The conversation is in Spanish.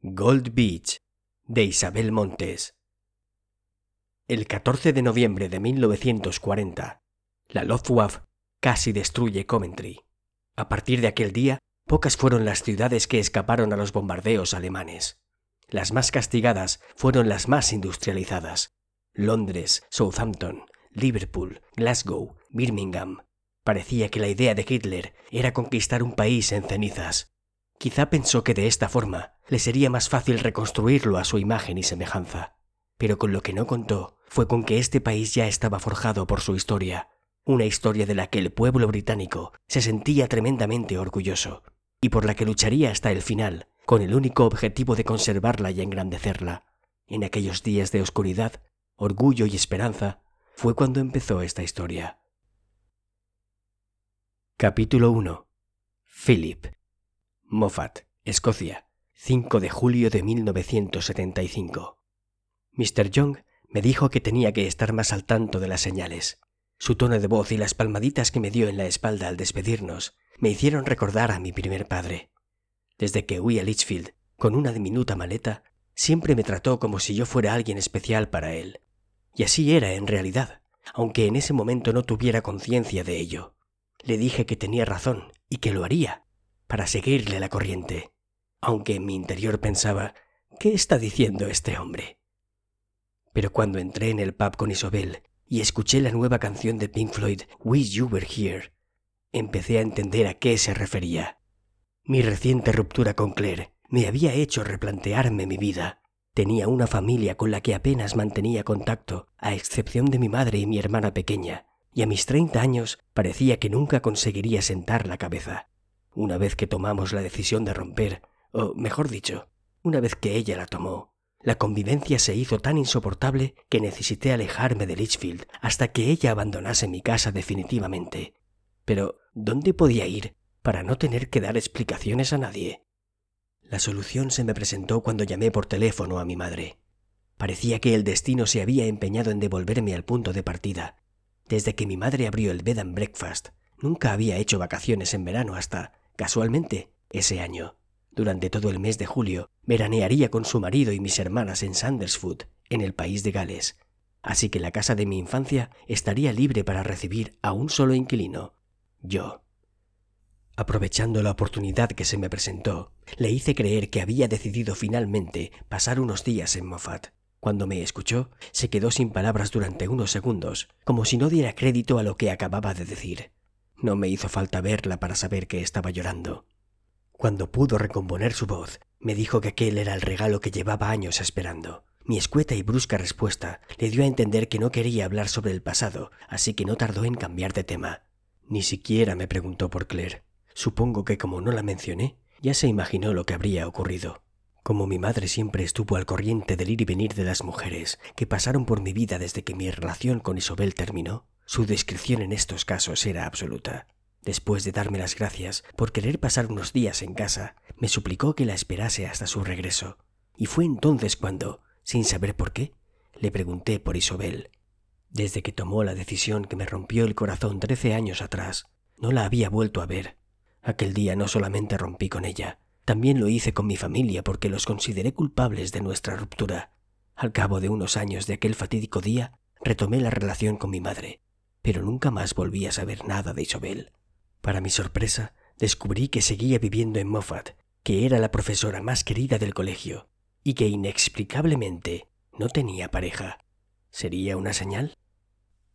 Gold Beach, de Isabel Montes. El 14 de noviembre de 1940, la Luftwaffe casi destruye Coventry. A partir de aquel día, pocas fueron las ciudades que escaparon a los bombardeos alemanes. Las más castigadas fueron las más industrializadas. Londres, Southampton, Liverpool, Glasgow, Birmingham. Parecía que la idea de Hitler era conquistar un país en cenizas. Quizá pensó que de esta forma le sería más fácil reconstruirlo a su imagen y semejanza. Pero con lo que no contó fue con que este país ya estaba forjado por su historia, una historia de la que el pueblo británico se sentía tremendamente orgulloso, y por la que lucharía hasta el final, con el único objetivo de conservarla y engrandecerla. En aquellos días de oscuridad, orgullo y esperanza, fue cuando empezó esta historia. Capítulo 1. Philip Moffat, Escocia, 5 de julio de 1975. Mr. Young me dijo que tenía que estar más al tanto de las señales. Su tono de voz y las palmaditas que me dio en la espalda al despedirnos me hicieron recordar a mi primer padre. Desde que huí a Litchfield, con una diminuta maleta, siempre me trató como si yo fuera alguien especial para él. Y así era en realidad, aunque en ese momento no tuviera conciencia de ello. Le dije que tenía razón y que lo haría, para seguirle la corriente, aunque en mi interior pensaba, ¿qué está diciendo este hombre? Pero cuando entré en el pub con Isobel y escuché la nueva canción de Pink Floyd, Wish You Were Here, empecé a entender a qué se refería. Mi reciente ruptura con Claire me había hecho replantearme mi vida. Tenía una familia con la que apenas mantenía contacto, a excepción de mi madre y mi hermana pequeña, y a mis treinta años parecía que nunca conseguiría sentar la cabeza. Una vez que tomamos la decisión de romper, o mejor dicho, una vez que ella la tomó, la convivencia se hizo tan insoportable que necesité alejarme de Litchfield hasta que ella abandonase mi casa definitivamente. Pero, ¿dónde podía ir para no tener que dar explicaciones a nadie? La solución se me presentó cuando llamé por teléfono a mi madre. Parecía que el destino se había empeñado en devolverme al punto de partida. Desde que mi madre abrió el bed and breakfast, nunca había hecho vacaciones en verano hasta Casualmente, ese año, durante todo el mes de julio, veranearía con su marido y mis hermanas en Sandersfoot, en el país de Gales, así que la casa de mi infancia estaría libre para recibir a un solo inquilino, yo. Aprovechando la oportunidad que se me presentó, le hice creer que había decidido finalmente pasar unos días en Moffat. Cuando me escuchó, se quedó sin palabras durante unos segundos, como si no diera crédito a lo que acababa de decir. No me hizo falta verla para saber que estaba llorando. Cuando pudo recomponer su voz, me dijo que aquel era el regalo que llevaba años esperando. Mi escueta y brusca respuesta le dio a entender que no quería hablar sobre el pasado, así que no tardó en cambiar de tema. Ni siquiera me preguntó por Claire. Supongo que como no la mencioné, ya se imaginó lo que habría ocurrido. Como mi madre siempre estuvo al corriente del ir y venir de las mujeres que pasaron por mi vida desde que mi relación con Isobel terminó, su descripción en estos casos era absoluta. Después de darme las gracias por querer pasar unos días en casa, me suplicó que la esperase hasta su regreso. Y fue entonces cuando, sin saber por qué, le pregunté por Isobel. Desde que tomó la decisión que me rompió el corazón trece años atrás, no la había vuelto a ver. Aquel día no solamente rompí con ella, también lo hice con mi familia porque los consideré culpables de nuestra ruptura. Al cabo de unos años de aquel fatídico día, retomé la relación con mi madre, pero nunca más volví a saber nada de Isobel. Para mi sorpresa, descubrí que seguía viviendo en Moffat, que era la profesora más querida del colegio, y que inexplicablemente no tenía pareja. ¿Sería una señal?